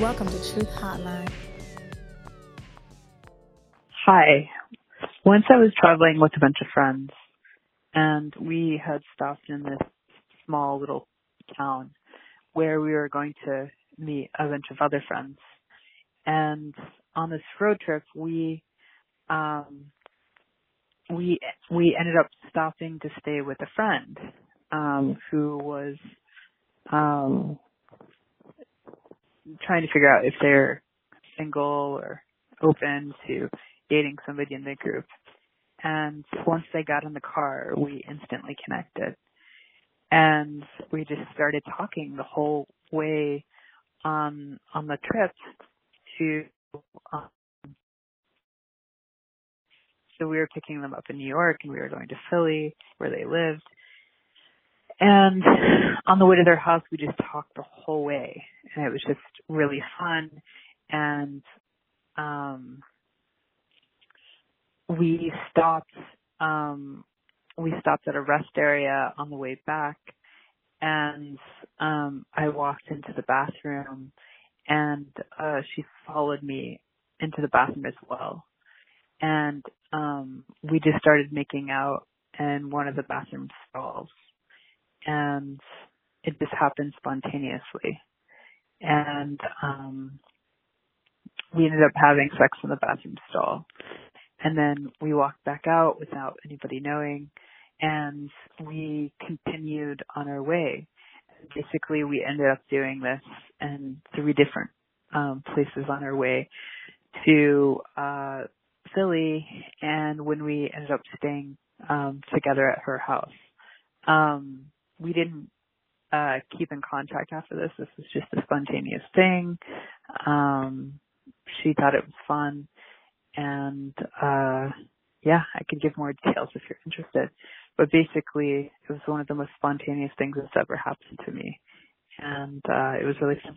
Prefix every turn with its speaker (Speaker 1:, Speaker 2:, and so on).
Speaker 1: Welcome to Truth Hotline.
Speaker 2: Hi. Once I was traveling with a bunch of friends and we had stopped in this small little town where we were going to meet a bunch of other friends. And on this road trip, we, um, we, we ended up stopping to stay with a friend, um, who was, um, trying to figure out if they're single or open to dating somebody in the group. And once they got in the car, we instantly connected. And we just started talking the whole way on on the trip to um, so we were picking them up in New York and we were going to Philly where they lived. And on the way to their house we just talked the whole way. And it was just really fun. And um we stopped um we stopped at a rest area on the way back. And um I walked into the bathroom. And uh she followed me into the bathroom as well. And um we just started making out. In one of the bathroom stalls and it just happened spontaneously. And um we ended up having sex in the bathroom stall. And then we walked back out without anybody knowing and we continued on our way. Basically, we ended up doing this in three different um, places on our way to uh, Philly, and when we ended up staying um, together at her house, um, we didn't uh, keep in contact after this. This was just a spontaneous thing. Um, she thought it was fun, and uh, yeah, I could give more details if you're interested. But basically, it was one of the most spontaneous things that's ever happened to me. And uh, it was really fun.